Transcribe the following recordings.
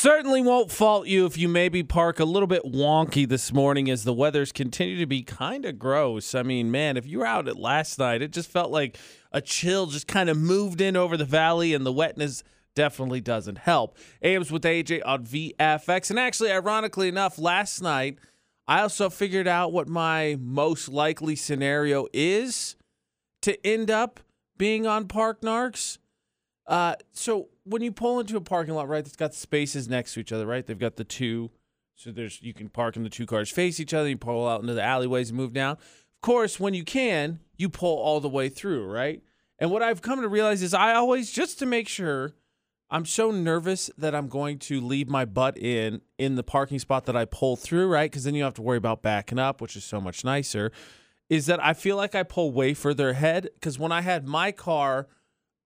Certainly won't fault you if you maybe park a little bit wonky this morning as the weather's continue to be kind of gross. I mean, man, if you were out at last night, it just felt like a chill just kind of moved in over the valley and the wetness definitely doesn't help. AMs with AJ on VFX. And actually, ironically enough, last night, I also figured out what my most likely scenario is to end up being on Park Narks. Uh, so when you pull into a parking lot, right, it's got spaces next to each other, right? They've got the two, so there's you can park and the two cars face each other. You pull out into the alleyways and move down. Of course, when you can, you pull all the way through, right? And what I've come to realize is I always just to make sure I'm so nervous that I'm going to leave my butt in in the parking spot that I pull through, right? Because then you have to worry about backing up, which is so much nicer. Is that I feel like I pull way further ahead because when I had my car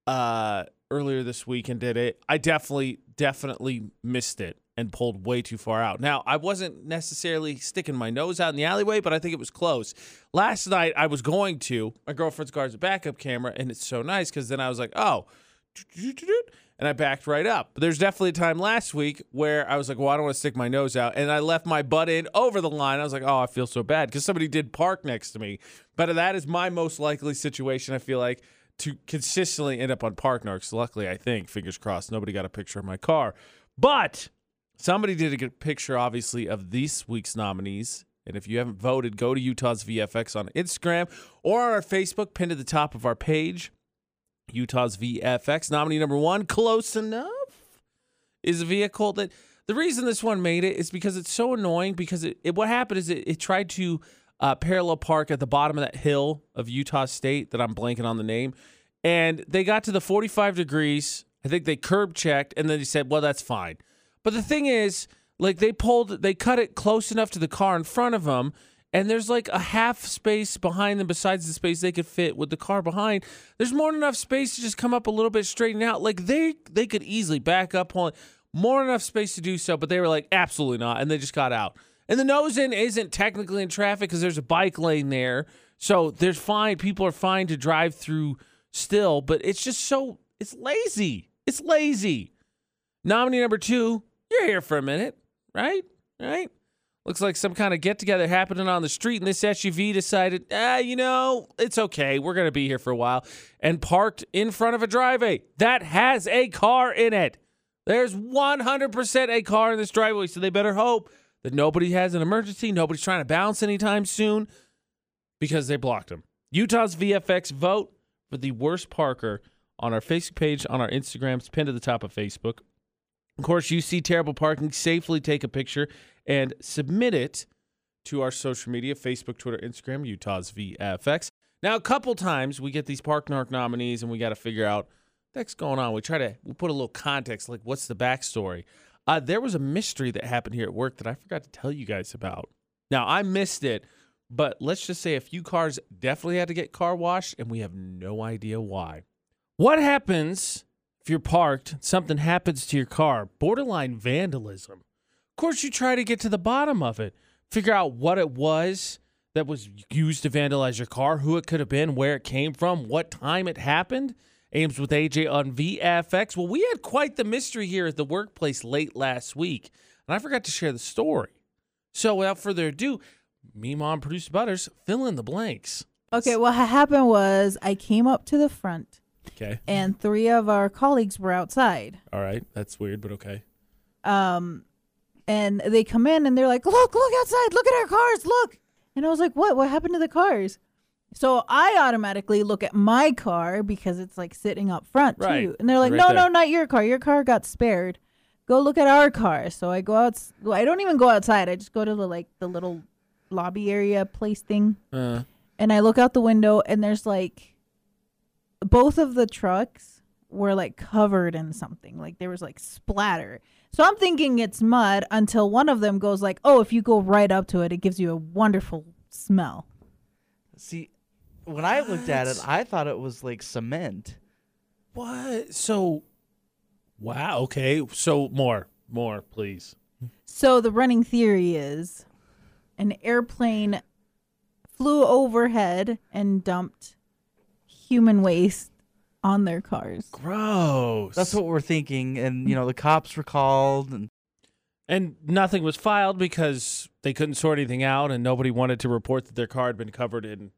uh, earlier this week and did it, I definitely, definitely missed it and pulled way too far out. Now, I wasn't necessarily sticking my nose out in the alleyway, but I think it was close. Last night, I was going to. My girlfriend's car is a backup camera, and it's so nice because then I was like, oh, and I backed right up. But there's definitely a time last week where I was like, well, I don't want to stick my nose out. And I left my butt in over the line. I was like, oh, I feel so bad because somebody did park next to me. But that is my most likely situation, I feel like, to consistently end up on Park Narks. Luckily, I think, fingers crossed, nobody got a picture of my car. But somebody did a picture, obviously, of this week's nominees. And if you haven't voted, go to Utah's VFX on Instagram or on our Facebook, pinned at the top of our page. Utah's VFX. Nominee number one, close enough, is a vehicle that the reason this one made it is because it's so annoying. Because it, it what happened is it, it tried to uh, parallel park at the bottom of that hill of Utah State that I'm blanking on the name, and they got to the 45 degrees. I think they curb checked, and then they said, "Well, that's fine." But the thing is, like they pulled, they cut it close enough to the car in front of them and there's like a half space behind them besides the space they could fit with the car behind there's more than enough space to just come up a little bit straighten out like they they could easily back up on more than enough space to do so but they were like absolutely not and they just got out and the nose in isn't technically in traffic because there's a bike lane there. So there's fine people are fine to drive through still but it's just so it's lazy. It's lazy. Nominee number two you're here for a minute right? Right? Looks like some kind of get together happening on the street, and this SUV decided, ah, you know, it's okay. We're going to be here for a while, and parked in front of a driveway that has a car in it. There's 100% a car in this driveway, so they better hope that nobody has an emergency, nobody's trying to bounce anytime soon because they blocked him. Utah's VFX vote for the worst parker on our Facebook page, on our Instagram. It's pinned to the top of Facebook. Of course, you see terrible parking, safely take a picture and submit it to our social media Facebook, Twitter, Instagram, Utah's VFX. Now, a couple times we get these Park Narc nominees and we got to figure out what's going on. We try to we put a little context, like what's the backstory. Uh, there was a mystery that happened here at work that I forgot to tell you guys about. Now, I missed it, but let's just say a few cars definitely had to get car washed, and we have no idea why. What happens if you're parked, something happens to your car? Borderline vandalism. Of course, you try to get to the bottom of it, figure out what it was that was used to vandalize your car, who it could have been, where it came from, what time it happened. AMs with AJ on VFX. Well, we had quite the mystery here at the workplace late last week, and I forgot to share the story. So, without further ado, me, mom, producer Butters, fill in the blanks. Okay, what happened was I came up to the front. Okay. And three of our colleagues were outside. All right. That's weird, but okay. Um, and they come in and they're like, "Look, look outside! Look at our cars! Look!" And I was like, "What? What happened to the cars?" So I automatically look at my car because it's like sitting up front Right. too, and they're like, Right "No, there. no, not your car. Your car got spared. Go look at our car." So I go out. Well, I don't even go outside. I just go to the like the little lobby area place thing, Uh, and I look out the window, and there's like both of the trucks were like covered in something. Like there was like splatter. So I'm thinking it's mud until one of them goes like, "Oh, if you go right up to it, it gives you a wonderful smell." See, when I looked at it, I thought it was like cement. what? So, wow. Okay. So, more, more, please. So the running theory is an airplane flew overhead and dumped human waste on their cars. Gross. That's what we're thinking, and you know the cops were called, and And nothing was filed because they couldn't sort anything out and nobody wanted to report that their car had been covered in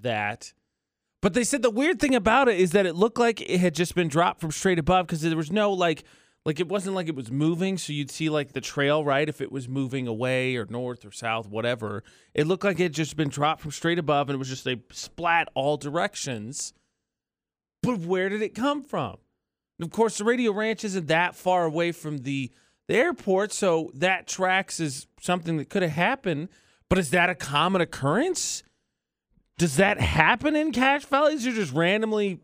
that. But they said the weird thing about it is that it looked like it had just been dropped from straight above because there was no like like it wasn't like it was moving so you'd see like the trail right if it was moving away or north or south whatever. It looked like it had just been dropped from straight above and it was just a splat all directions. But where did it come from? And of course the radio ranch isn't that far away from the the airport so that tracks is something that could have happened. But is that a common occurrence does that happen in Cache Valleys? You're just randomly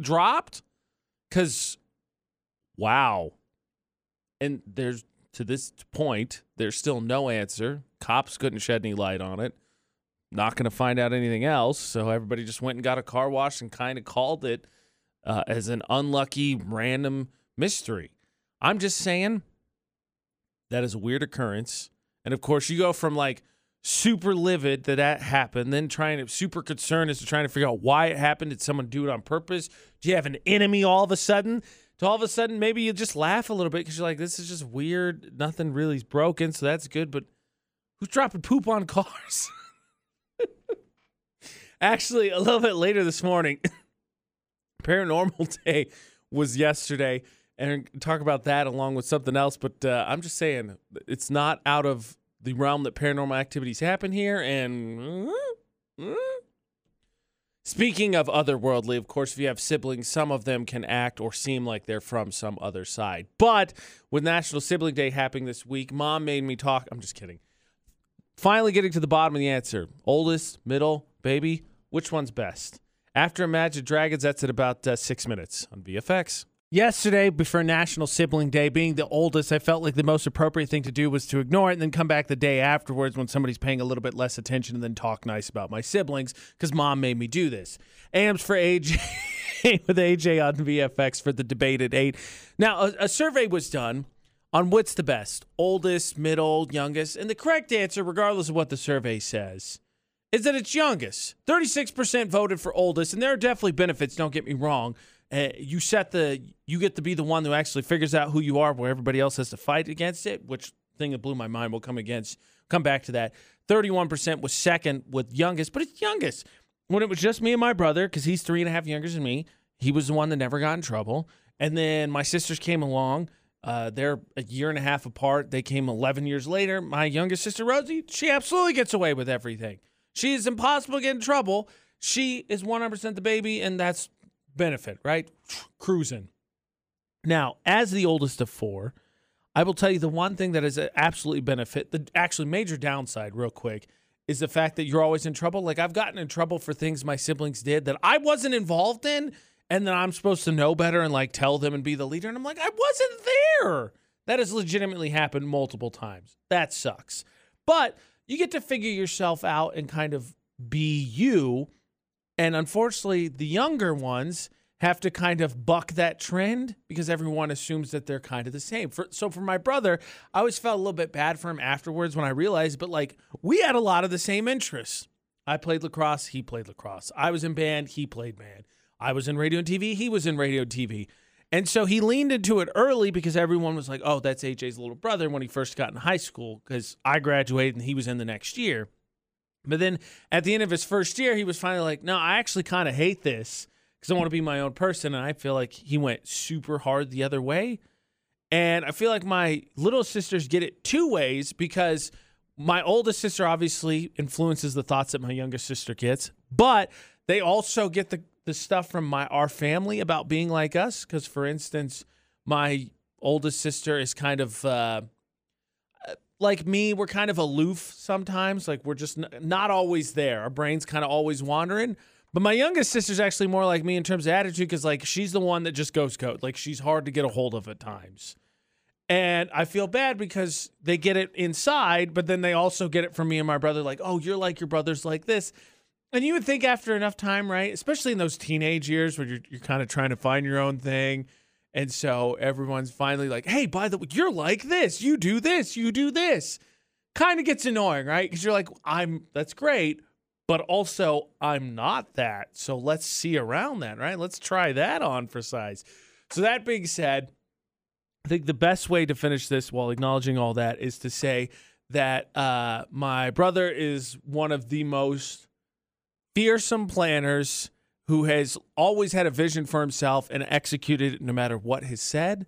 dropped? Because, wow. And there's, to this point, there's still no answer. Cops couldn't shed any light on it. Not going to find out anything else. So everybody just went and got a car wash and kind of called it uh, as an unlucky random mystery. I'm just saying that is a weird occurrence. And of course, you go from like, super livid that that happened, then trying to super concerned as to trying to figure out why it happened. Did someone do it on purpose? Do you have an enemy all of a sudden? To all of a sudden, maybe you just laugh a little bit because you're like, this is just weird. Nothing really is broken, so that's good. But who's dropping poop on cars? Actually, a little bit later this morning, Paranormal Day was yesterday, and talk about that along with something else. But uh, I'm just saying, it's not out of the realm that paranormal activities happen here. And speaking of otherworldly, of course, if you have siblings, some of them can act or seem like they're from some other side. But with National Sibling Day happening this week, mom made me talk. I'm just kidding. Finally, getting to the bottom of the answer oldest, middle, baby, which one's best? After Imagine Dragons, that's at about uh, six minutes on VFX. Yesterday, before National Sibling Day, being the oldest, I felt like the most appropriate thing to do was to ignore it and then come back the day afterwards when somebody's paying a little bit less attention and then talk nice about my siblings because mom made me do this. AMs for AJ with AJ on VFX for the debate at 8. Now, a, a survey was done on what's the best oldest, middle, youngest. And the correct answer, regardless of what the survey says, is that it's youngest. 36% voted for oldest, and there are definitely benefits, don't get me wrong. Uh, you set the you get to be the one who actually figures out who you are where everybody else has to fight against it which thing that blew my mind we'll come against come back to that. 31% was second with youngest but it's youngest. When it was just me and my brother because he's three and a half younger than me he was the one that never got in trouble. And then my sisters came along uh, they're a year and a half apart. They came 11 years later. My youngest sister rosie she absolutely gets away with everything. She is impossible to get in trouble. She is 100% the baby and that's benefit, right? Cruising. Now, as the oldest of four, I will tell you the one thing that is absolutely benefit, the actually major downside, real quick, is the fact that you're always in trouble. Like I've gotten in trouble for things my siblings did that I wasn't involved in, and then I'm supposed to know better and like tell them and be the leader. And I'm like, I wasn't there. That has legitimately happened multiple times. That sucks. But you get to figure yourself out and kind of be you and unfortunately, the younger ones have to kind of buck that trend because everyone assumes that they're kind of the same. For, so for my brother, I always felt a little bit bad for him afterwards when I realized, but like we had a lot of the same interests. I played lacrosse, he played lacrosse. I was in band, he played band. I was in radio and TV, he was in radio and TV. And so he leaned into it early because everyone was like, oh, that's AJ's little brother when he first got in high school because I graduated and he was in the next year. But then at the end of his first year, he was finally like, no, I actually kind of hate this because I want to be my own person. And I feel like he went super hard the other way. And I feel like my little sisters get it two ways because my oldest sister obviously influences the thoughts that my youngest sister gets, but they also get the, the stuff from my our family about being like us. Because, for instance, my oldest sister is kind of. Uh, like me, we're kind of aloof sometimes. Like we're just n- not always there. Our brain's kind of always wandering. But my youngest sister's actually more like me in terms of attitude because like she's the one that just goes code. Like she's hard to get a hold of at times. And I feel bad because they get it inside, but then they also get it from me and my brother, like, oh, you're like your brother's like this. And you would think after enough time, right? Especially in those teenage years where you're, you're kind of trying to find your own thing and so everyone's finally like, hey, by the way, you're like this. You do this. You do this. Kind of gets annoying, right? Because you're like, I'm, that's great. But also, I'm not that. So let's see around that, right? Let's try that on for size. So that being said, I think the best way to finish this while acknowledging all that is to say that uh, my brother is one of the most fearsome planners who has always had a vision for himself and executed it no matter what has said.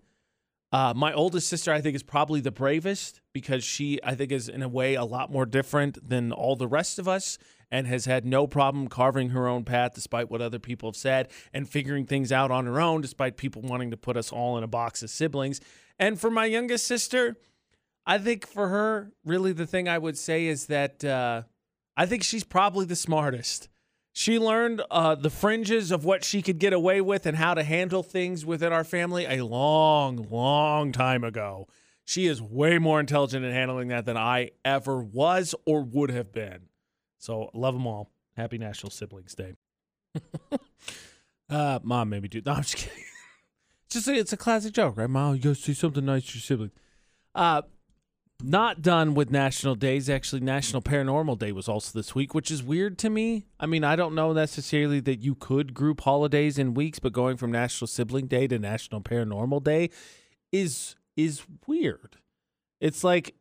Uh, my oldest sister, I think, is probably the bravest because she, I think, is in a way a lot more different than all the rest of us and has had no problem carving her own path despite what other people have said and figuring things out on her own despite people wanting to put us all in a box of siblings. And for my youngest sister, I think for her, really the thing I would say is that uh, I think she's probably the smartest. She learned uh, the fringes of what she could get away with and how to handle things within our family a long, long time ago. She is way more intelligent in handling that than I ever was or would have been. So love them all. Happy National Siblings Day. uh, Mom made me do. No, I'm just kidding. Just it's a classic joke, right? Mom, you go see something nice to your siblings. Uh, not done with national days. Actually, National Paranormal Day was also this week, which is weird to me. I mean, I don't know necessarily that you could group holidays in weeks, but going from National Sibling Day to National Paranormal Day is is weird. It's like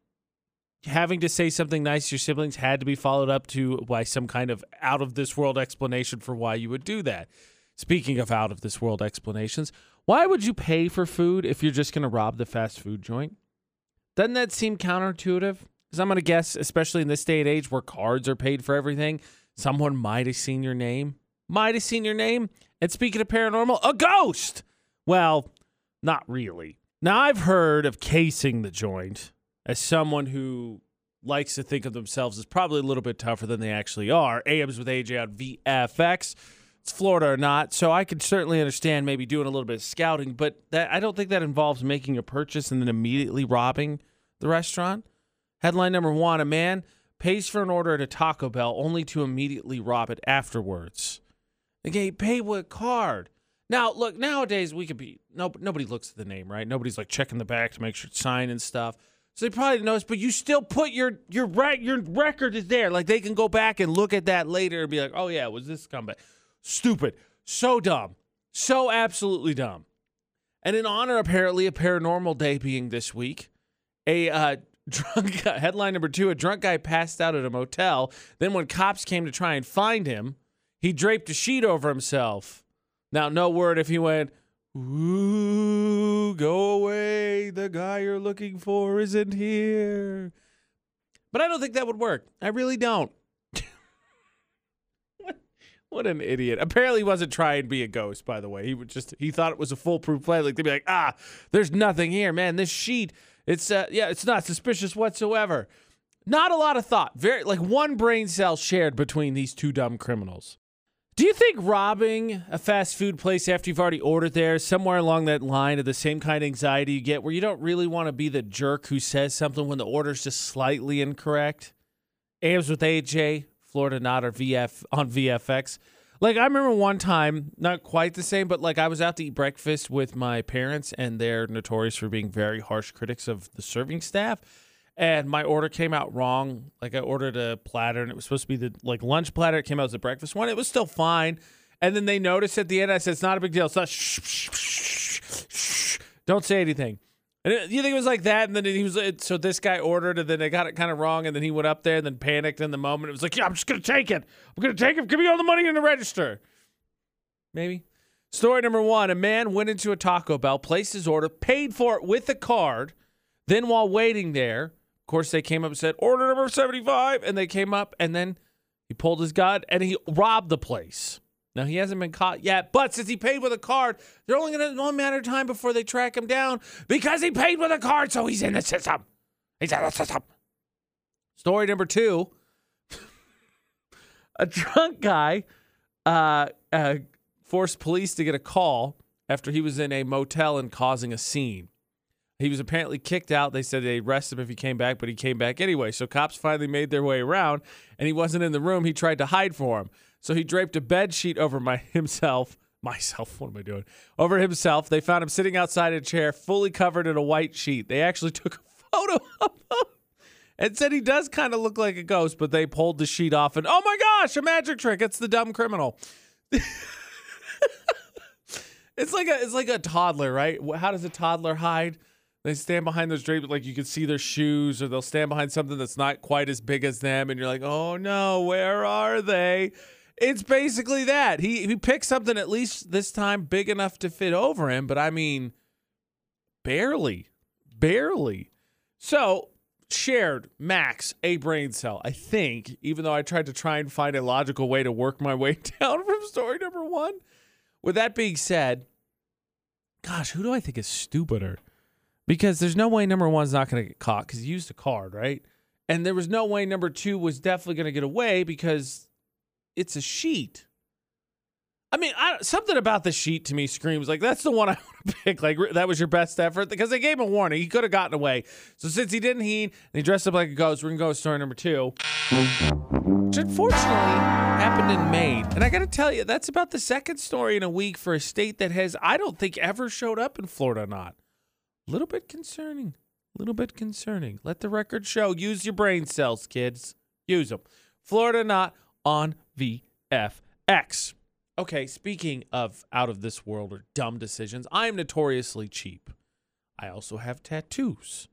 having to say something nice to your siblings had to be followed up to by some kind of out of this world explanation for why you would do that. Speaking of out of this world explanations, why would you pay for food if you're just going to rob the fast food joint? Doesn't that seem counterintuitive? Because I'm going to guess, especially in this day and age where cards are paid for everything, someone might have seen your name. Might have seen your name. And speaking of paranormal, a ghost. Well, not really. Now, I've heard of casing the joint as someone who likes to think of themselves as probably a little bit tougher than they actually are. AMs with AJ on VFX. Florida or not, so I could certainly understand maybe doing a little bit of scouting, but that I don't think that involves making a purchase and then immediately robbing the restaurant. Headline number one: A man pays for an order at a Taco Bell only to immediately rob it afterwards. Okay, pay with card. Now, look, nowadays we could be no nobody looks at the name, right? Nobody's like checking the back to make sure it's signed and stuff. So they probably notice, but you still put your your right your record is there. Like they can go back and look at that later and be like, oh yeah, was this scumbag? Stupid. So dumb. So absolutely dumb. And in honor, apparently, a paranormal day being this week, a uh, drunk headline number two: a drunk guy passed out at a motel. Then, when cops came to try and find him, he draped a sheet over himself. Now, no word if he went, Ooh, go away. The guy you're looking for isn't here. But I don't think that would work. I really don't. What, an idiot. Apparently he wasn't trying to be a ghost, by the way. He would just he thought it was a foolproof plan. Like they'd be like, ah, there's nothing here, man. This sheet, it's uh yeah, it's not suspicious whatsoever. Not a lot of thought. Very like one brain cell shared between these two dumb criminals. Do you think robbing a fast food place after you've already ordered there, somewhere along that line of the same kind of anxiety you get where you don't really want to be the jerk who says something when the order's just slightly incorrect? AMs with AJ, Florida not or VF on VFX. Like I remember one time, not quite the same, but like I was out to eat breakfast with my parents and they're notorious for being very harsh critics of the serving staff and my order came out wrong. Like I ordered a platter and it was supposed to be the like lunch platter. It came out as a breakfast one. It was still fine. And then they noticed at the end. I said, "It's not a big deal. It's not. Shh, shh, shh. Don't say anything." And you think it was like that? And then he was so this guy ordered, and then they got it kind of wrong, and then he went up there and then panicked in the moment. It was like, "Yeah, I'm just gonna take it. I'm gonna take it. Give me all the money in the register." Maybe. Story number one: A man went into a Taco Bell, placed his order, paid for it with a card. Then, while waiting there, of course, they came up and said, order number 75. And they came up and then he pulled his gun and he robbed the place. Now, he hasn't been caught yet, but since he paid with a card, they're only going to, one matter of time before they track him down because he paid with a card, so he's in the system. He's in the system. Story number two a drunk guy uh, uh, forced police to get a call after he was in a motel and causing a scene. He was apparently kicked out. They said they'd arrest him if he came back, but he came back anyway. So cops finally made their way around, and he wasn't in the room. He tried to hide for him. So he draped a bed sheet over my himself. Myself, what am I doing? Over himself. They found him sitting outside a chair, fully covered in a white sheet. They actually took a photo of him and said he does kind of look like a ghost, but they pulled the sheet off and oh my gosh, a magic trick. It's the dumb criminal. it's like a it's like a toddler, right? How does a toddler hide? They stand behind those drapes, like you can see their shoes, or they'll stand behind something that's not quite as big as them, and you're like, oh no, where are they? It's basically that. He he picked something at least this time big enough to fit over him, but I mean, barely, barely. So shared max a brain cell. I think, even though I tried to try and find a logical way to work my way down from story number one. With that being said, gosh, who do I think is stupider? Because there's no way number one's not going to get caught because he used a card, right? And there was no way number two was definitely going to get away because it's a sheet. I mean, I, something about the sheet to me screams like that's the one I want to pick. Like that was your best effort because they gave him a warning. He could have gotten away. So since he didn't heed and he dressed up like a ghost, we're gonna go story number two, which unfortunately happened in Maine. And I got to tell you, that's about the second story in a week for a state that has I don't think ever showed up in Florida. Not a little bit concerning. A little bit concerning. Let the record show. Use your brain cells, kids. Use them. Florida not on VFX. Okay, speaking of out of this world or dumb decisions, I am notoriously cheap. I also have tattoos.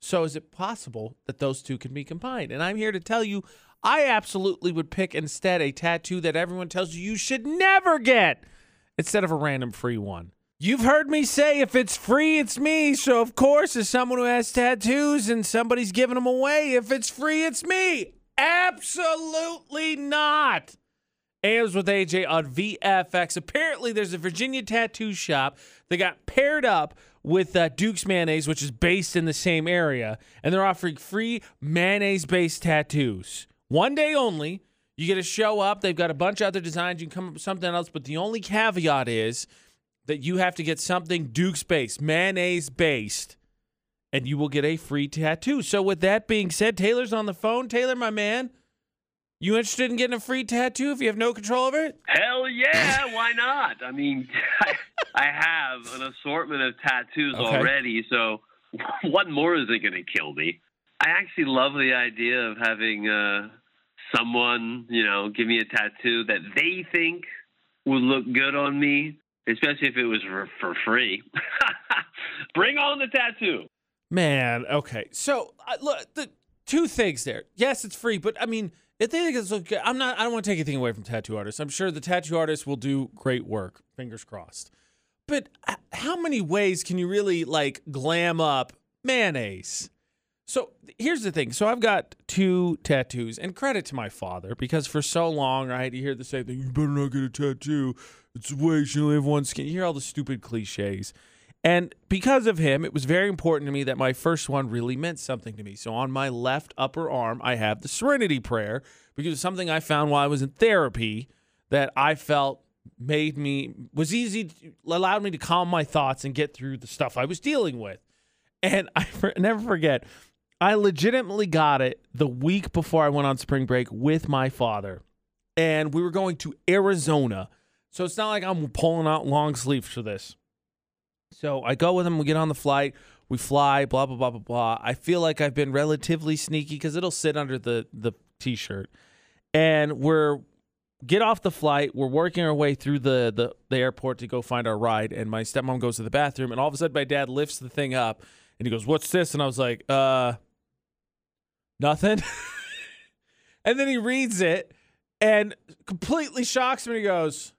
So is it possible that those two can be combined? And I'm here to tell you, I absolutely would pick instead a tattoo that everyone tells you you should never get instead of a random free one. You've heard me say if it's free, it's me. So, of course, as someone who has tattoos and somebody's giving them away, if it's free, it's me. Absolutely not. AMs with AJ on VFX. Apparently, there's a Virginia tattoo shop that got paired up with uh, Duke's Mayonnaise, which is based in the same area, and they're offering free mayonnaise based tattoos. One day only. You get to show up. They've got a bunch of other designs. You can come up with something else, but the only caveat is that you have to get something Duke's based, mayonnaise based, and you will get a free tattoo. So, with that being said, Taylor's on the phone. Taylor, my man. You interested in getting a free tattoo if you have no control over it? Hell yeah, why not? I mean, I, I have an assortment of tattoos Okay. already, so what more is it going to kill me? I actually love the idea of having uh, someone, you know, give me a tattoo that they think would look good on me, especially if it was for, for free. Bring on the tattoo. Man, okay. So uh, look, the two things there. Yes, it's free, but I mean, if they think it's okay, I'm not. I don't want to take anything away from tattoo artists. I'm sure the tattoo artists will do great work. Fingers crossed. But h- how many ways can you really like glam up mayonnaise? So here's the thing. So I've got two tattoos, and credit to my father because for so long, right, you hear the same thing: "You better not get a tattoo. It's a waste. You only have one skin." You hear all the stupid cliches. And because of him, it was very important to me that my first one really meant something to me. So on my left upper arm, I have the Serenity Prayer because it's something I found while I was in therapy that I felt made me was easy, allowed me to calm my thoughts and get through the stuff I was dealing with. And I never forget, I legitimately got it the week before I went on spring break with my father, and we were going to Arizona. So it's not like I'm pulling out long sleeves for this. So I go with him. We get on the flight. We fly. Blah blah blah blah blah. I feel like I've been relatively sneaky because it'll sit under the the t-shirt, and we're get off the flight. We're working our way through the the, the airport to go find our ride. And my stepmom goes to the bathroom, and all of a sudden my dad lifts the thing up, and he goes, "What's this?" And I was like, "Uh, nothing." and then he reads it and completely shocks me. He goes,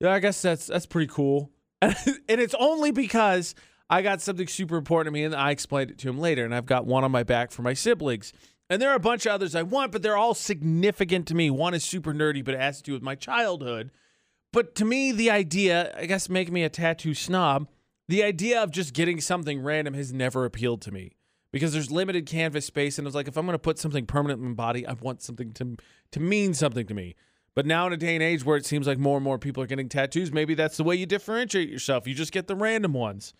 "Yeah, I guess that's that's pretty cool." and it's only because I got something super important to me and I explained it to him later. And I've got one on my back for my siblings. And there are a bunch of others I want, but they're all significant to me. One is super nerdy, but it has to do with my childhood. But to me, the idea, I guess, making me a tattoo snob, the idea of just getting something random has never appealed to me because there's limited canvas space. And it's like, if I'm going to put something permanent in my body, I want something to, to mean something to me. But now in a day and age where it seems like more and more people are getting tattoos, maybe that's the way you differentiate yourself. You just get the random ones.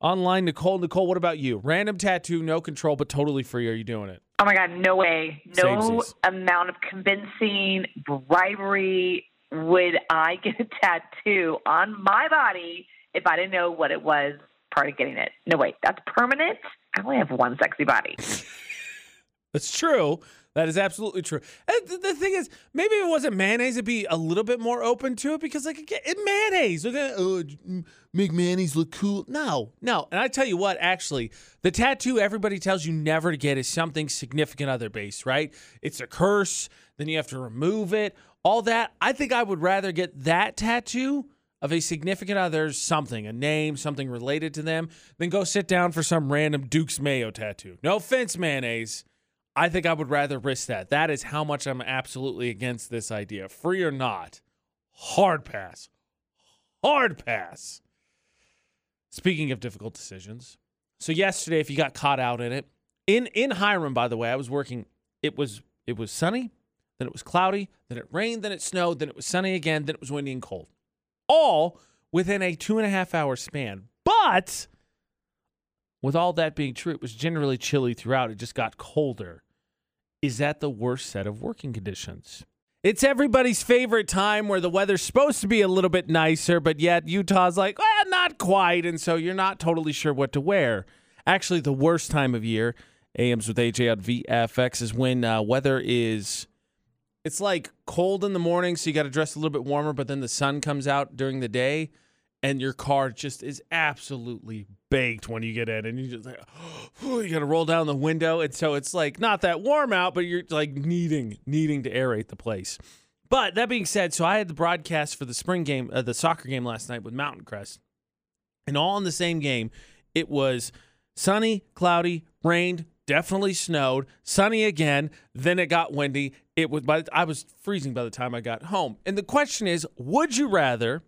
Online, Nicole. Nicole, what about you? Random tattoo, no control, but totally free. Are you doing it? Oh my God, no way. No Samesies. amount of convincing, bribery would I get a tattoo on my body if I didn't know what it was prior to getting it. No way. That's permanent. I only have one sexy body. That's true. That is absolutely true. And th- the thing is, maybe if it wasn't mayonnaise, it'd be a little bit more open to it because, like, again, it mayonnaise. Look at mm, make mayonnaise look cool. No, no. And I tell you what, actually, the tattoo everybody tells you never to get is something significant other based, right? It's a curse. Then you have to remove it. All that. I think I would rather get that tattoo of a significant other's something, a name, something related to them, than go sit down for some random Duke's Mayo tattoo. No offense, mayonnaise. I think I would rather risk that. That is how much I'm absolutely against this idea. Free or not, hard pass. Hard pass. Speaking of difficult decisions, so yesterday, if you got caught out in it, in in Hyrum, by the way, I was working. It was it was sunny, then it was cloudy, then it rained, then it snowed, then it was sunny again, then it was windy and cold, all within a two and a half hour span. But with all that being true, it was generally chilly throughout. It just got colder is that the worst set of working conditions? It's everybody's favorite time where the weather's supposed to be a little bit nicer, but yet Utah's like, well, not quite. And so you're not totally sure what to wear. Actually, the worst time of year, AMs with AJ on VFX, is when uh, weather is. It's like cold in the morning, so you got to dress a little bit warmer, but then the sun comes out during the day and your car just is absolutely baked when you get in and you just like oh, you got to roll down the window. And so it's like not that warm out but you're like needing needing to aerate the place. But that being said so i had the broadcast for the spring game uh, the soccer game last night with mountain crest. And all in the same game it was sunny cloudy rained definitely snowed sunny again then it got windy. It was by i was freezing by the time i got home. And the question is would you rather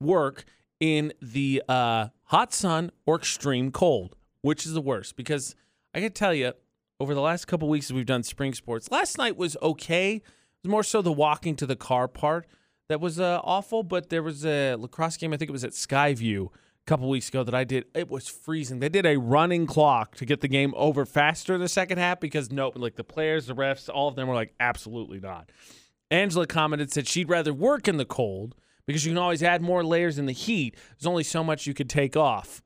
work in the uh, hot sun or extreme cold? Which is the worst? Because I can tell you, over the last couple weeks, we've done spring sports. Last night was okay. It was more so the walking to the car part that was uh, awful. But there was a lacrosse game. I think it was at Skyview a couple weeks ago that I did. It was freezing. They did a running clock to get the game over faster in the second half because nope, like the players, the refs, all of them were like, absolutely not. Angela commented said she'd rather work in the cold because you can always add more layers in the heat. There's only so much you could take off.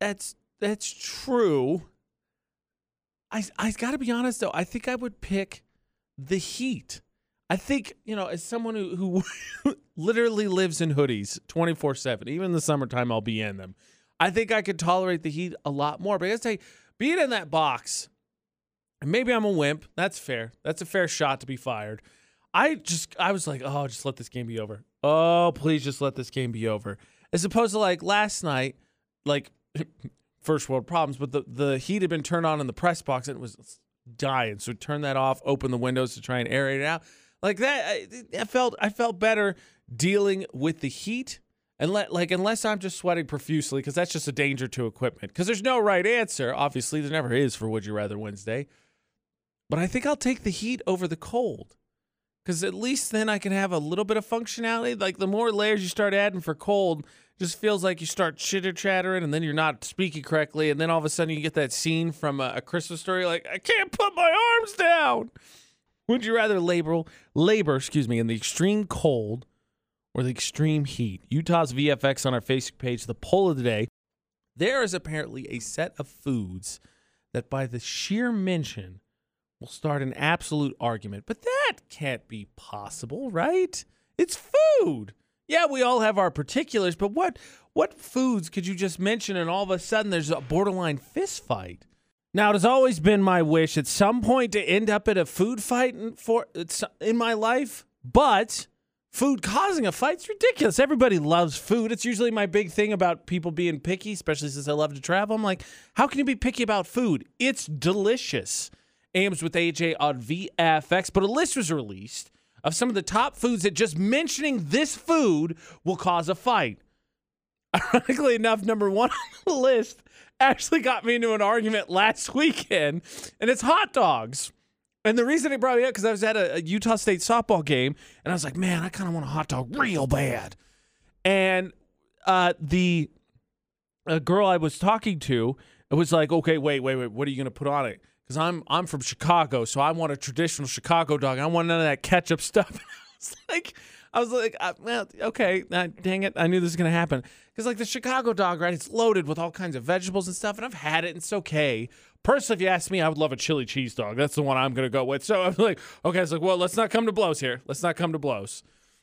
That's that's true. I I got to be honest though. I think I would pick the heat. I think, you know, as someone who, who literally lives in hoodies 24/7, even in the summertime I'll be in them. I think I could tolerate the heat a lot more. But I gotta say, being in that box, maybe I'm a wimp. That's fair. That's a fair shot to be fired. I just I was like, oh, just let this game be over. Oh, please just let this game be over. As opposed to like last night, like first world problems, but the the heat had been turned on in the press box and it was dying. So turn that off, open the windows to try and aerate it out. Like that, I, I felt I felt better dealing with the heat and let like unless I'm just sweating profusely because that's just a danger to equipment. Because there's no right answer. Obviously, there never is for Would You Rather Wednesday. But I think I'll take the heat over the cold because at least then I can have a little bit of functionality. Like the more layers you start adding for cold, just feels like you start chitter chattering and then you're not speaking correctly. And then all of a sudden you get that scene from a, a Christmas story like, I can't put my arms down. Would you rather labor, labor, excuse me, in the extreme cold or the extreme heat? Utah's VFX on our Facebook page, the poll of the day. There is apparently a set of foods that, by the sheer mention will start an absolute argument. But that can't be possible, right? It's food. Yeah, we all have our particulars, but what what foods could you just mention and all of a sudden there's a borderline fist fight? Now, it has always been my wish at some point to end up at a food fight in, for in my life, but food causing a fight's ridiculous. Everybody loves food. It's usually my big thing about people being picky, especially since I love to travel. I'm like, how can you be picky about food? It's delicious. AMs with AJ on VFX, but a list was released of some of the top foods that just mentioning this food will cause a fight. Ironically enough, number one on the list actually got me into an argument last weekend, and it's hot dogs. And the reason it brought me up because I was at a, a, Utah State softball game, and I was like, man, I kind of want a hot dog real bad. And uh, the a girl I was talking to, was like, okay, wait, wait, wait, what are you going to put on it? Because I'm I'm from Chicago, so I want a traditional Chicago dog. I want none of that ketchup stuff. I was like, I was like, uh, well, okay, uh, dang it, I knew this was gonna happen because like the Chicago dog, right? It's loaded with all kinds of vegetables and stuff, and I've had it, and it's okay. Personally, if you ask me, I would love a chili cheese dog. That's the one I'm gonna go with. So I'm like, okay, it's like, well, let's not come to blows here. Let's not come to blows.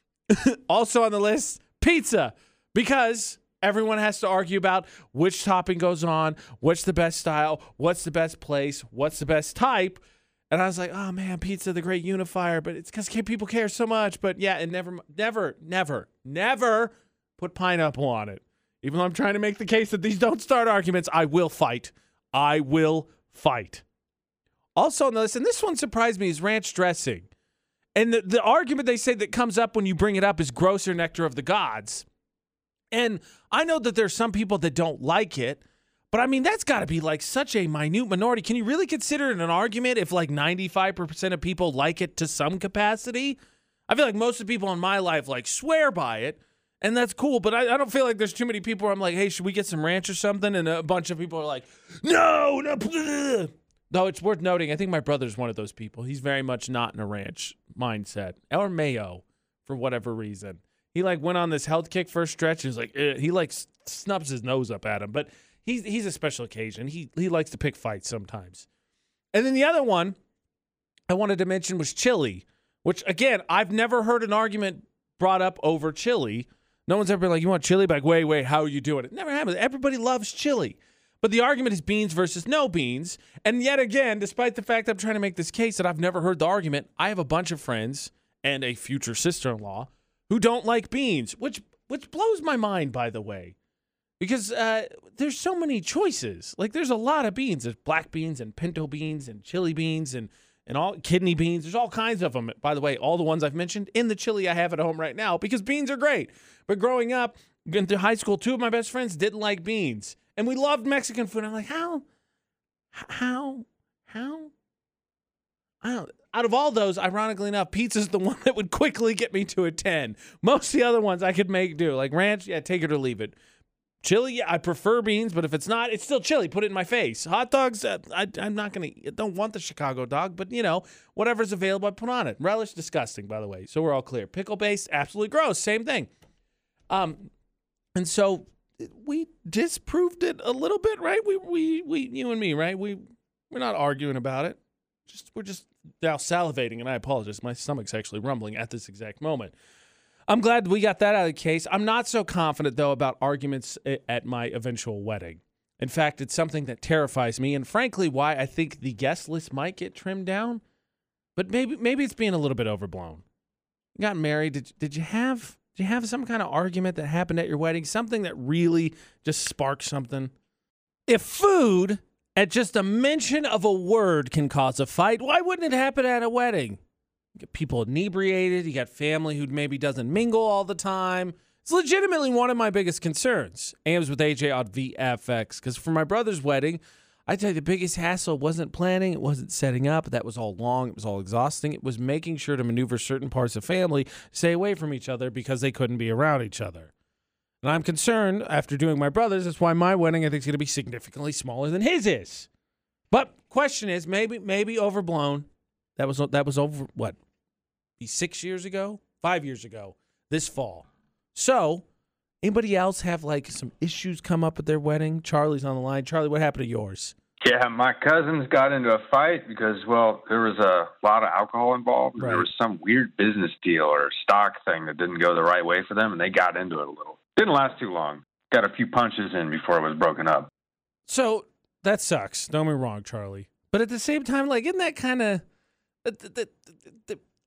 also on the list, pizza, because everyone has to argue about which topping goes on, what's the best style, what's the best place, what's the best type. And I was like, oh man, pizza, the great unifier, but it's because people care so much. But yeah, and never, never, never, never put pineapple on it. Even though I'm trying to make the case that these don't start arguments, I will fight. I will fight. Also on the list, and this one surprised me, is ranch dressing. And the, the argument they say that comes up when you bring it up is grosser nectar of the gods. And I know that there's some people that don't like it, but I mean, that's got to be like such a minute minority. Can you really consider it an argument if like 95% of people like it to some capacity? I feel like most of the people in my life like swear by it, and that's cool, but I, I don't feel like there's too many people where I'm like, hey, should we get some ranch or something? And a bunch of people are like, no, no. Blah. Though it's worth noting, I think my brother's one of those people. He's very much not in a ranch mindset or mayo for whatever reason. He like went on this health kick first stretch. He was like, eh, he like snubs his nose up at him, but he's he's a special occasion. He he likes to pick fights sometimes. And then the other one I wanted to mention was chili, which again I've never heard an argument brought up over chili. No one's ever been like, "You want chili?" Like, wait, wait, how are you doing it? Never happens. Everybody loves chili. But the argument is beans versus no beans. And yet again, despite the fact I'm trying to make this case that I've never heard the argument, I have a bunch of friends and a future sister-in-law who don't like beans, which which blows my mind, by the way, because uh, there's so many choices. Like there's a lot of beans. There's black beans and pinto beans and chili beans and and all kidney beans. There's all kinds of them. By the way, all the ones I've mentioned in the chili I have at home right now because beans are great. But growing up into high school, two of my best friends didn't like beans, and we loved Mexican food. I'm like, how, how, how? I don't. Out of all those, ironically enough, pizza's the one that would quickly get me to a 10. Most of the other ones I could make do. Like ranch, yeah, take it or leave it. Chili, yeah, I prefer beans, but if it's not, it's still chili. Put it in my face. Hot dogs, uh, I, I'm not going to, don't want the Chicago dog, but you know, whatever's available, I put on it. Relish, disgusting, by the way. So we're all clear. Pickle base, absolutely gross. Same thing. Um, and so we disproved it a little bit, right? We, we, we, you and me, right? We, we're not arguing about it. Just, we're just now salivating, and I apologize. My stomach's actually rumbling at this exact moment. I'm glad we got that out of the case. I'm not so confident, though, about arguments eh, at my eventual wedding. In fact, it's something that terrifies me, and frankly, why I think the guest list might get trimmed down. But maybe maybe it's being a little bit overblown. You got married. Did, did you have did you have some kind of argument that happened at your wedding? Something that really just sparked something? If food at just a mention of a word can cause a fight, why wouldn't it happen at a wedding? You get people inebriated, you got family who maybe doesn't mingle all the time. It's legitimately one of my biggest concerns. Ams with AJ on VFX. Because for my brother's wedding, I tell you, the biggest hassle wasn't planning, it wasn't setting up. That was all long, it was all exhausting. It was making sure to maneuver certain parts of family stay away from each other because they couldn't be around each other. And I'm concerned after doing my brother's. That's why my wedding I think is going to be significantly smaller than his is. But question is, maybe maybe overblown. That was that was over what? Be six years ago, five years ago, this fall. So, anybody else have like some issues come up at their wedding? Charlie's on the line. Charlie, what happened to yours? Yeah, my cousins got into a fight because, well, there was a lot of alcohol involved. and Right. There was some weird business deal or stock thing that didn't go the right way for them, and they got into it a little. Didn't last too long. Got a few punches in before it was broken up. So that sucks. Don't me wrong, Charlie. But at the same time, like, isn't that kind of? Uh,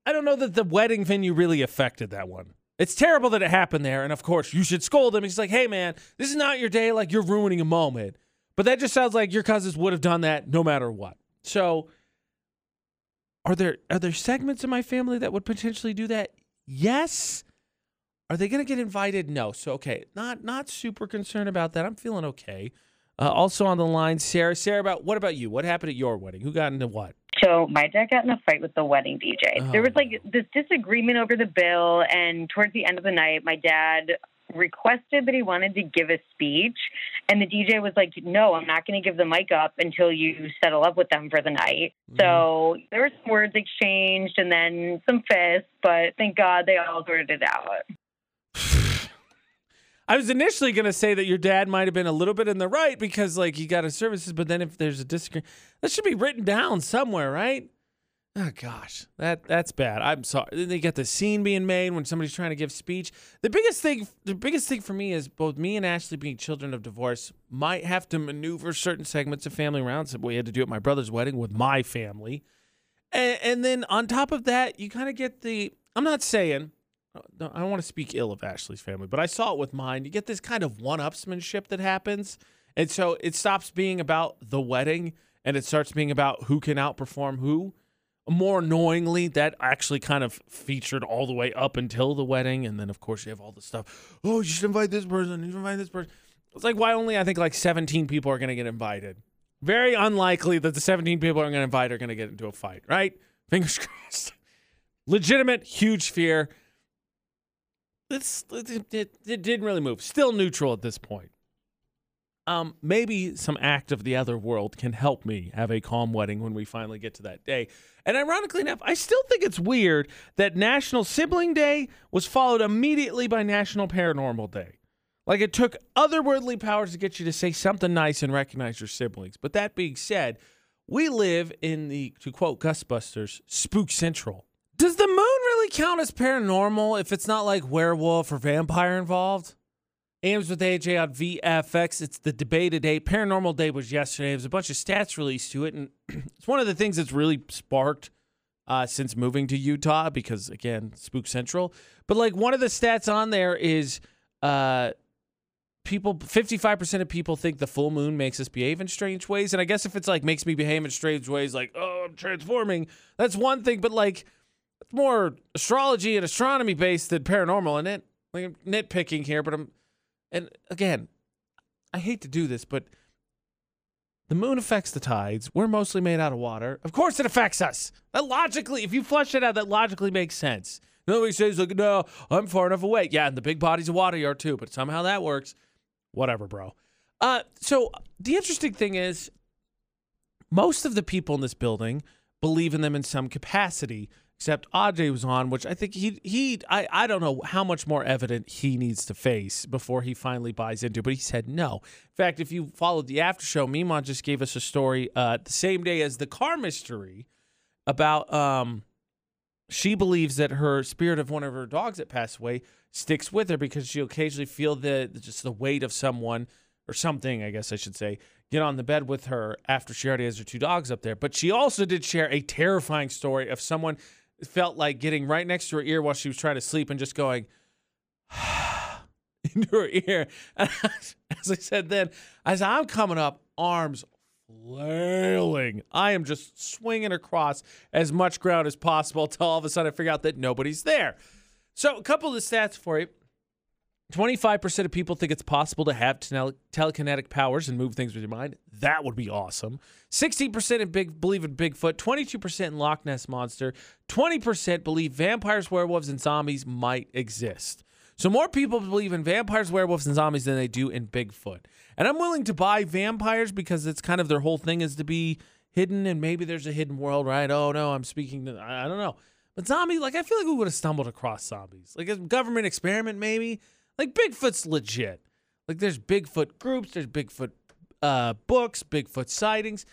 I don't know that the wedding venue really affected that one. It's terrible that it happened there, and of course, you should scold him. He's like, "Hey, man, this is not your day. Like, you're ruining a moment." But that just sounds like your cousins would have done that no matter what. So, are there are there segments in my family that would potentially do that? Yes. Are they going to get invited? No. So okay, not not super concerned about that. I'm feeling okay. Uh, also on the line, Sarah. Sarah, about what about you? What happened at your wedding? Who got into what? So my dad got in a fight with the wedding DJ. Oh. There was like this disagreement over the bill, and towards the end of the night, my dad requested that he wanted to give a speech, and the DJ was like, "No, I'm not going to give the mic up until you settle up with them for the night." So there were some words exchanged and then some fists, but thank God they all sorted it out. I was initially going to say that your dad might have been a little bit in the right because, like, he got his services, but then if there's a disagreement, that should be written down somewhere, right? Oh gosh, that that's bad. I'm sorry. Then they get the scene being made when somebody's trying to give speech. The biggest thing, the biggest thing for me is both me and Ashley being children of divorce might have to maneuver certain segments of family around. So we had to do at my brother's wedding with my family, and, and then on top of that, you kind of get the. I'm not saying no, I don't want to speak ill of Ashley's family, but I saw it with mine. You get this kind of one-upsmanship that happens, and so it stops being about the wedding and it starts being about who can outperform who. More annoyingly, that actually kind of featured all the way up until the wedding, and then of course you have all the stuff. Oh, you should invite this person. You should invite this person. It's like why only I think like 17 people are going to get invited. Very unlikely that the 17 people are going to invite are going to get into a fight, right? Fingers crossed. Legitimate, huge fear it, it, didn't really move. Still neutral at this point. Um, maybe some act of the other world can help me have a calm wedding when we finally get to that day. And ironically enough, I still think it's weird that National Sibling Day was followed immediately by National Paranormal Day. Like it took otherworldly powers to get you to say something nice and recognize your siblings. But that being said, we live in the, to quote Ghostbusters, spook central. Does the moon really count as paranormal if it's not like werewolf or vampire involved? AMs with AJ on VFX. It's the debate today. Paranormal Day was yesterday. There's a bunch of stats released to it, and it's one of the things that's really sparked uh, since moving to Utah because again, Spook Central. But like one of the stats on there is uh, people 55% of people think the full moon makes us behave in strange ways and i guess if it's like makes me behave in strange ways like oh i'm transforming that's one thing but like more astrology and astronomy based than paranormal And it like I'm nitpicking here but i'm and again i hate to do this but the moon affects the tides. We're mostly made out of water. Of course it affects us! That logically if you flush it out that logically makes sense. Nobody says like no i'm far enough away. Yeah and the big bodies of water are too but somehow that works. Whatever, bro. Uh, so the interesting thing is, most of the people in this building believe in them in some capacity. Except Aj was on, which I think he he I, I don't know how much more evident he needs to face before he finally buys into. But he said no. In fact, if you followed the after show, Mimon just gave us a story uh, the same day as the car mystery about um she believes that her spirit of one of her dogs that passed away sticks with her because she'll occasionally feel the just the weight of someone or something, I guess I should say, get on the bed with her after she already has her two dogs up there. But she also did share a terrifying story of someone felt like getting right next to her ear while she was trying to sleep and just going into her ear. And as I said then, as I'm coming up, arms flailing. I am just swinging across as much ground as possible until all of a sudden I figure out that nobody's there. So, a couple of the stats for you. 25% of people think it's possible to have tele- telekinetic powers and move things with your mind. That would be awesome. 16% in big believe in Bigfoot, 22% in Loch Ness monster, 20% believe vampires, werewolves and zombies might exist. So more people believe in vampires, werewolves and zombies than they do in Bigfoot. And I'm willing to buy vampires because it's kind of their whole thing is to be hidden and maybe there's a hidden world, right? Oh no, I'm speaking to I don't know. But zombie, like I feel like we would have stumbled across zombies. Like a government experiment, maybe. Like Bigfoot's legit. Like there's Bigfoot groups, there's Bigfoot uh, books, Bigfoot sightings.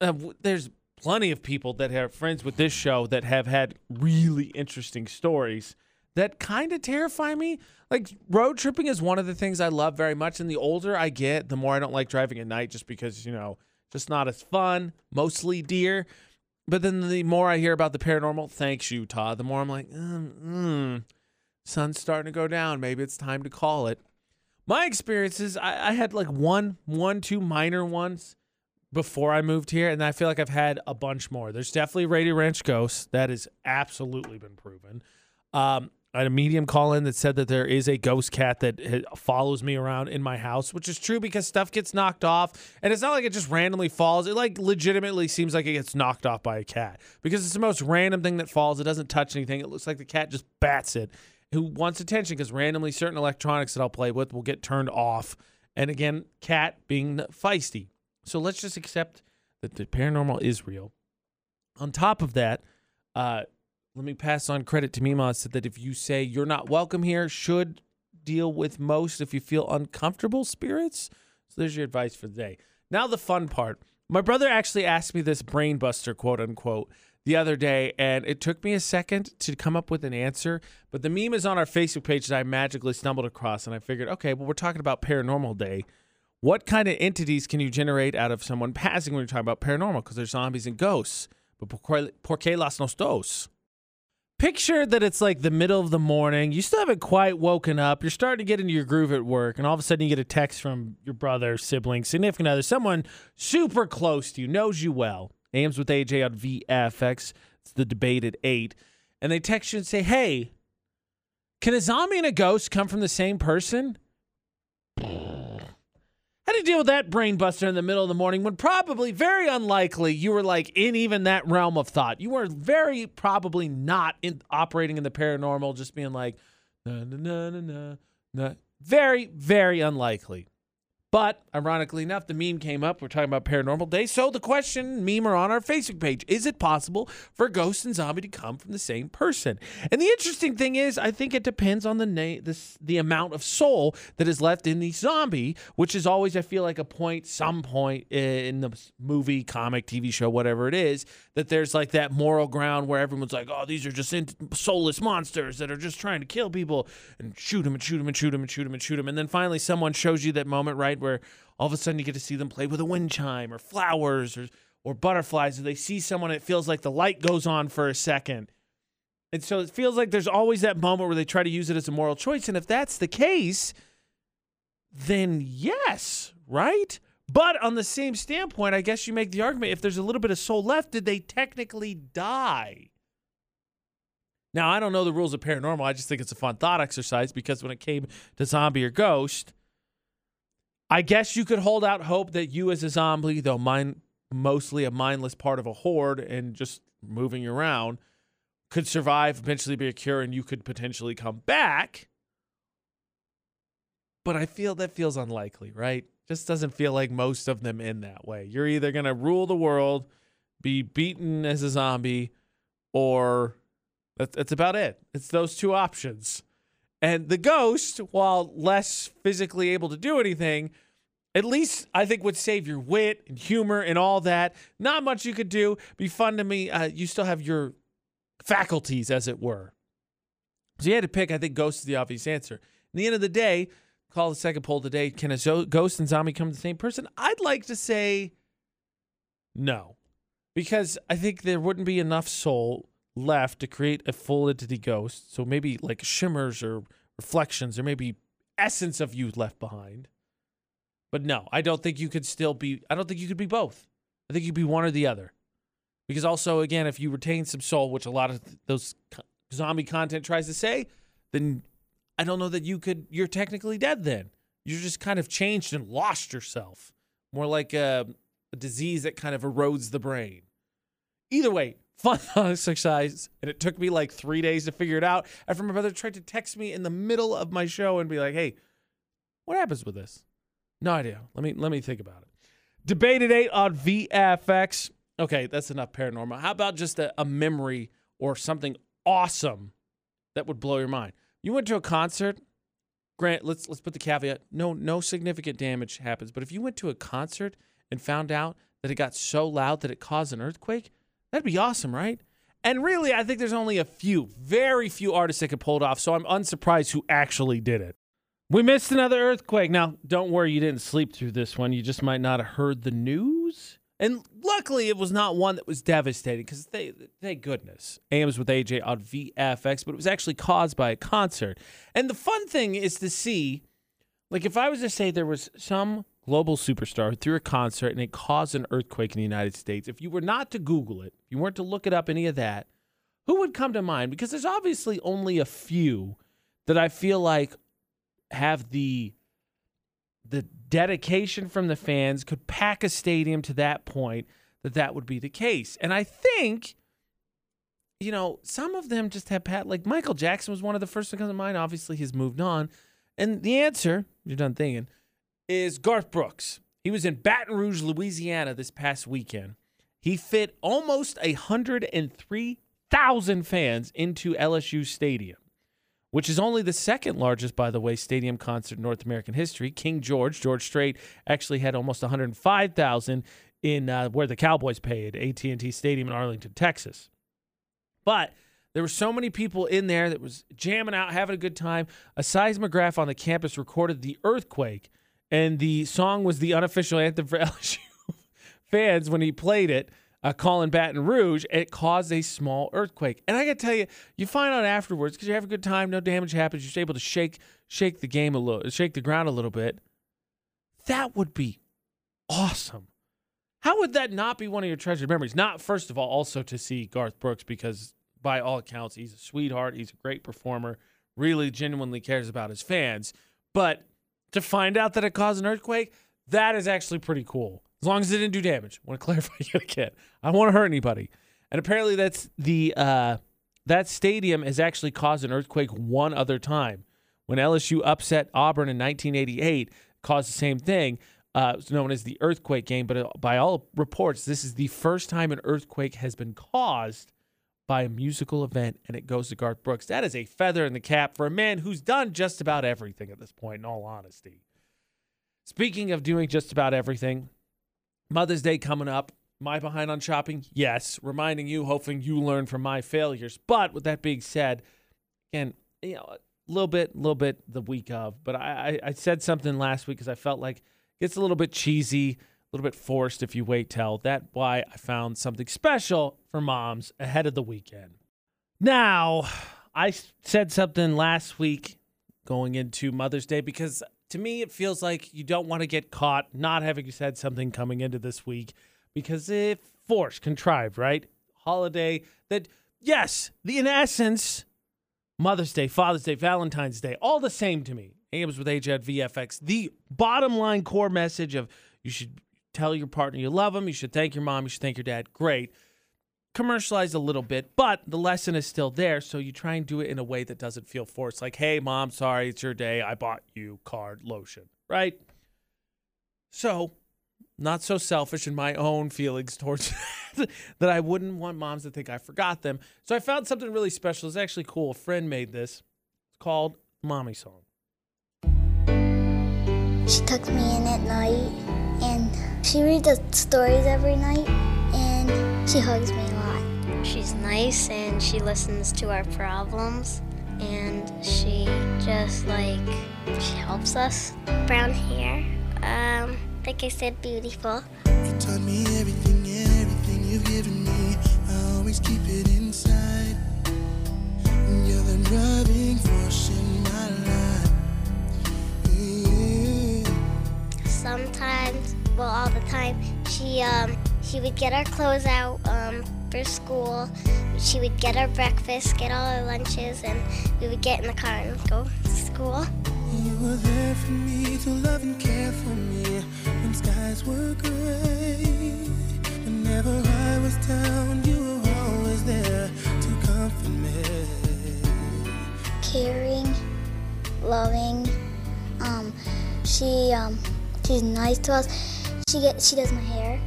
Uh, w- there's plenty of people that have friends with this show that have had really interesting stories that kind of terrify me. Like road tripping is one of the things I love very much. And the older I get, the more I don't like driving at night just because, you know, just not as fun, mostly deer. But then the more I hear about the paranormal, thanks Utah, the more I'm like, mm, mm, sun's starting to go down. Maybe it's time to call it. My experiences, I, I had like one, one, two minor ones before I moved here, and I feel like I've had a bunch more. There's definitely Radio Ranch ghosts. That has absolutely been proven. Um, I had a medium call in that said that there is a ghost cat that follows me around in my house, which is true because stuff gets knocked off, and it's not like it just randomly falls. It like legitimately seems like it gets knocked off by a cat because it's the most random thing that falls. It doesn't touch anything. It looks like the cat just bats it who wants attention because randomly certain electronics that I'll play with will get turned off. And again, cat being feisty. So let's just accept that the paranormal is real. On top of that, uh, let me pass on credit to Mima said that if you say you're not welcome here, should deal with most if you feel uncomfortable spirits. So there's your advice for the day. Now the fun part. My brother actually asked me this brain buster, quote unquote, the other day, and it took me a second to come up with an answer. But the meme is on our Facebook page that I magically stumbled across, and I figured, okay, well, we're talking about paranormal day. What kind of entities can you generate out of someone passing when you're talking about paranormal? Because there's zombies and ghosts. But por qué, las nostos? Picture that it's like the middle of the morning. You still haven't quite woken up. You're starting to get into your groove at work, and all of a sudden you get a text from your brother, sibling, significant other, someone super close to you, knows you well. AMs with AJ on VFX. It's the debate at 8. And they text you and say, hey, can a zombie and a ghost come from the same person? How do you deal with that brain buster in the middle of the morning when probably very unlikely you were like in even that realm of thought? You were very probably not in, operating in the paranormal, just being like, na na na na. na. Very, very unlikely. But ironically enough, the meme came up. We're talking about paranormal day. So the question, meme are on our Facebook page. Is it possible for ghost and zombie to come from the same person? And the interesting thing is, I think it depends on the na- this, the amount of soul that is left in the zombie, which is always, I feel like, a point, some point in the movie, comic, TV show, whatever it is, that there's like that moral ground where everyone's like, oh, these are just in- soulless monsters that are just trying to kill people and shoot them and shoot them and shoot them and shoot them and shoot them. And then finally, someone shows you that moment, right? Where all of a sudden you get to see them play with a wind chime or flowers or or butterflies or they see someone it feels like the light goes on for a second. And so it feels like there's always that moment where they try to use it as a moral choice and if that's the case then yes right? But on the same standpoint i guess you make the argument if there's a little bit of soul left did they technically die? Now i don't know the rules of paranormal i just think it's a fun thought exercise because when it came to zombie or ghost I guess you could hold out hope that you, as a zombie, though mind, mostly a mindless part of a horde and just moving around, could survive, eventually be a cure, and you could potentially come back. But I feel that feels unlikely, right? Just doesn't feel like most of them in that way. You're either going to rule the world, be beaten as a zombie, or that's, that's about it. It's those two options. And the ghost, while less physically able to do anything, at least I think would save your wit and humor and all that. Not much you could do. Be fun to me. Uh, you still have your faculties, as it were. So you had to pick. I think ghost is the obvious answer. In the end of the day, call the second poll today. Can a ghost and zombie come to the same person? I'd like to say no, because I think there wouldn't be enough soul left to create a full entity ghost. So maybe like shimmers or reflections, or maybe essence of you left behind. But no, I don't think you could still be. I don't think you could be both. I think you'd be one or the other. Because also, again, if you retain some soul, which a lot of those zombie content tries to say, then I don't know that you could. You're technically dead. Then you're just kind of changed and lost yourself. More like a, a disease that kind of erodes the brain. Either way, fun exercise, and it took me like three days to figure it out. After my brother tried to text me in the middle of my show and be like, "Hey, what happens with this?" No idea. Let me let me think about it. Debate at eight on VFX. Okay, that's enough paranormal. How about just a, a memory or something awesome that would blow your mind? You went to a concert. Grant, let's let's put the caveat: no no significant damage happens. But if you went to a concert and found out that it got so loud that it caused an earthquake, that'd be awesome, right? And really, I think there's only a few, very few artists that could pull it off. So I'm unsurprised who actually did it. We missed another earthquake. Now, don't worry, you didn't sleep through this one. You just might not have heard the news. And luckily, it was not one that was devastating because they, thank goodness, AMs with AJ on VFX, but it was actually caused by a concert. And the fun thing is to see, like, if I was to say there was some global superstar threw a concert and it caused an earthquake in the United States, if you were not to Google it, if you weren't to look it up, any of that, who would come to mind? Because there's obviously only a few that I feel like have the the dedication from the fans could pack a stadium to that point that that would be the case. And I think you know, some of them just have pat. Like Michael Jackson was one of the first to come to mind. Obviously, he's moved on. And the answer, you're done thinking, is Garth Brooks. He was in Baton Rouge, Louisiana this past weekend. He fit almost 103,000 fans into LSU Stadium, which is only the second largest, by the way, stadium concert in North American history. King George, George Strait, actually had almost 105,000 in uh, where the Cowboys played, AT&T Stadium in Arlington, Texas. But there were so many people in there that was jamming out, having a good time. A seismograph on the campus recorded the earthquake, and the song was the unofficial anthem for LSU fans when he played it, uh, Callin' Baton Rouge. It caused a small earthquake, and I got to tell you, you find out afterwards because you have a good time, no damage happens. You're able to shake shake the game a little, shake the ground a little bit. That would be awesome. How would that not be one of your treasured memories? Not first of all, also to see Garth Brooks because by all accounts he's a sweetheart, he's a great performer, really genuinely cares about his fans, but to find out that it caused an earthquake, that is actually pretty cool. As long as it didn't do damage. I want to clarify yet again. I don't want to hurt anybody. And apparently that's the uh, that stadium has actually caused an earthquake one other time. When LSU upset Auburn in 1988, caused the same thing. Uh, it's known as the earthquake game, but uh, by all reports, this is the first time an earthquake has been caused by a musical event, and it goes to Garth Brooks. That is a feather in the cap for a man who's done just about everything at this point, in all honesty. Speaking of doing just about everything, Mother's Day coming up. I behind on shopping? Yes. Reminding you, hoping you learn from my failures. But with that being said, again, you know, a little bit, a little bit the week of. But I, I, I said something last week because I felt like gets a little bit cheesy, little bit forced if you wait till. That's why I found something special for moms ahead of the weekend. Now, I said something last week going into Mother's Day because to me it feels like you don't want to get caught not having said something coming into this week because it forced, contrived, right? Holiday that yes, the in essence, Mother's Day, Father's Day, Valentine's Day, all the same to me. AMs with AJ at VFX. The bottom line core message of you should tell your partner you love them, you should thank your mom, you should thank your dad. Great. Commercialized a little bit, but the lesson is still there. So you try and do it in a way that doesn't feel forced. Like, hey, mom, sorry, it's your day. I bought you card lotion, right? So, not so selfish in my own feelings towards that I wouldn't want moms to think I forgot them. So I found something really special. It's actually cool. A friend made this. It's called Mommy Song. She tucks me in at night she reads us stories every night and she hugs me a lot. She's nice and she listens to our problems and she just like she helps us. Brown hair, um, like I said, beautiful. You taught me everything, everything you've given me. I always keep it inside. You're the driving force in my life. Yeah. Sometimes, well, all the time, she um she would get our clothes out um for school. She would get our breakfast, get all our lunches, and we would get in the car and go to school. You were there for me to love and care for me when skies were gray. Whenever I was down, you were always there to comfort me. Caring, loving. Um, she um she's nice to us. She get she does my hair.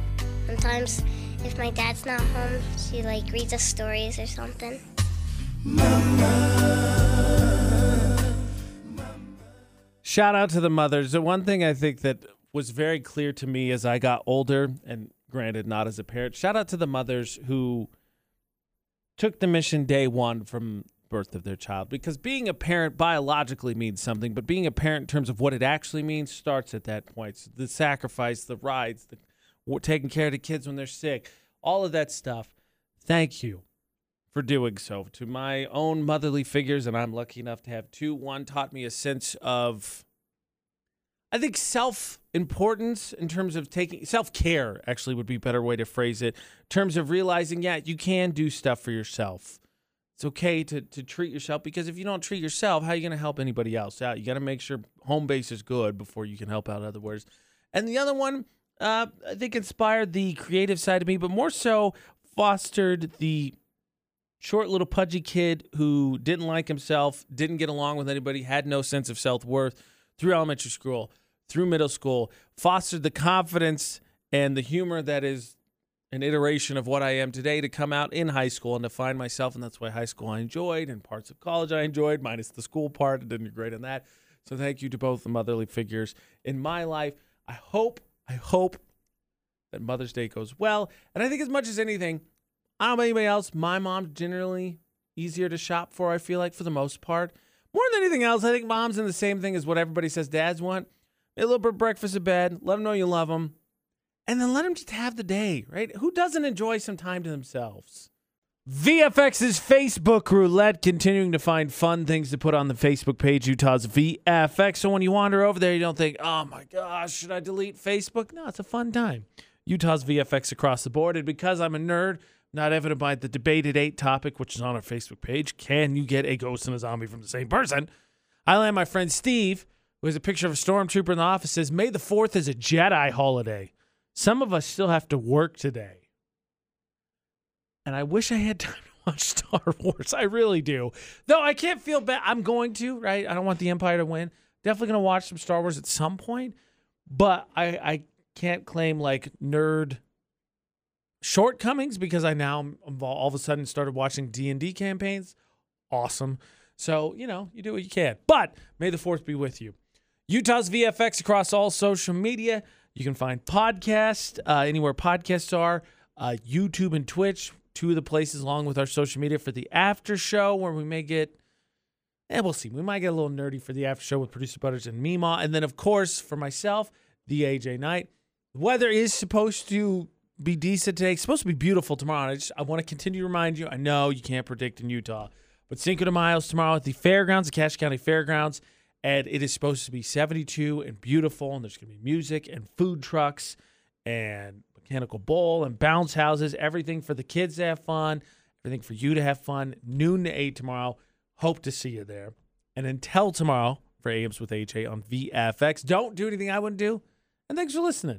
Sometimes, if my dad's not home, she like reads us stories or something. Mama. Shout out to the mothers. The one thing I think that was very clear to me as I got older, and granted, not as a parent, shout out to the mothers who took the mission day one from birth of their child. Because being a parent biologically means something but being a parent in terms of what it actually means starts at that point. So the sacrifice the rides the taking care of the kids when they're sick all of that stuff. Thank you for doing so. To my own motherly figures and i'm lucky enough to have two one taught me a sense of i think self importance in terms of taking self care actually would be a better way to phrase it. In terms of realizing yeah you can do stuff for yourself it's okay to, to treat yourself because if you don't treat yourself how are you going to help anybody else? Out you got to make sure home base is good before you can help out others and the other one uh, i think inspired the creative side of me but more so fostered the short little pudgy kid who didn't like himself, didn't get along with anybody, had no sense of self worth through elementary school, through middle school, fostered the confidence and the humor that is an iteration of what I am today to come out in high school and to find myself. And that's why high school I enjoyed and parts of college I enjoyed, minus the school part. I didn't do great in that. So thank you to both the motherly figures in my life. I hope, I hope that Mother's Day goes well. And I think as much as anything, I don't know about anybody else, my mom's generally easier to shop for, I feel like, for the most part. More than anything else, I think mom's in the same thing as what everybody says dads want. A little bit of breakfast in bed, let them know you love them, and then let them just have the day, right? Who doesn't enjoy some time to themselves? VFX's Facebook roulette continuing to find fun things to put on the Facebook page, Utah's VFX. So when you wander over there, you don't think, oh my gosh, should I delete Facebook? No, it's a fun time. Utah's VFX across the board. And because I'm a nerd, not evident by the debate at eight topic, which is on our Facebook page, can you get a ghost and a zombie from the same person? I land my friend Steve, who has a picture of a stormtrooper in the office, says, May the 4th is a Jedi holiday. Some of us still have to work today and I wish I had time to watch Star Wars. I really do. Though I can't feel bad. I'm going to, right? I don't want the Empire to win. Definitely going to watch some Star Wars at some point, but I I can't claim like nerd shortcomings because I now all of a sudden started watching D&D campaigns. Awesome. So, you know, you do what you can. But may the fourth be with you. Utah's VFX across all social media. You can find podcasts uh, anywhere podcasts are, uh, YouTube and Twitch two of the places along with our social media for the after show where we may get and we'll see. We might get a little nerdy for the after show with producer Butters and Mima. And then of course for myself, the AJ Knight. The weather is supposed to be decent today. It's supposed to be beautiful tomorrow. I just I want to continue to remind you. I know you can't predict in Utah, but Cinco de is tomorrow at the fairgrounds, the Cache County Fairgrounds, and it is supposed to be 72 and beautiful. And there's going to be music and food trucks and mechanical bowl and bounce houses, everything for the kids to have fun, everything for you to have fun. Noon to 8 tomorrow. Hope to see you there. And until tomorrow for AMs with AJ on VFX, don't do anything I wouldn't do. And thanks for listening.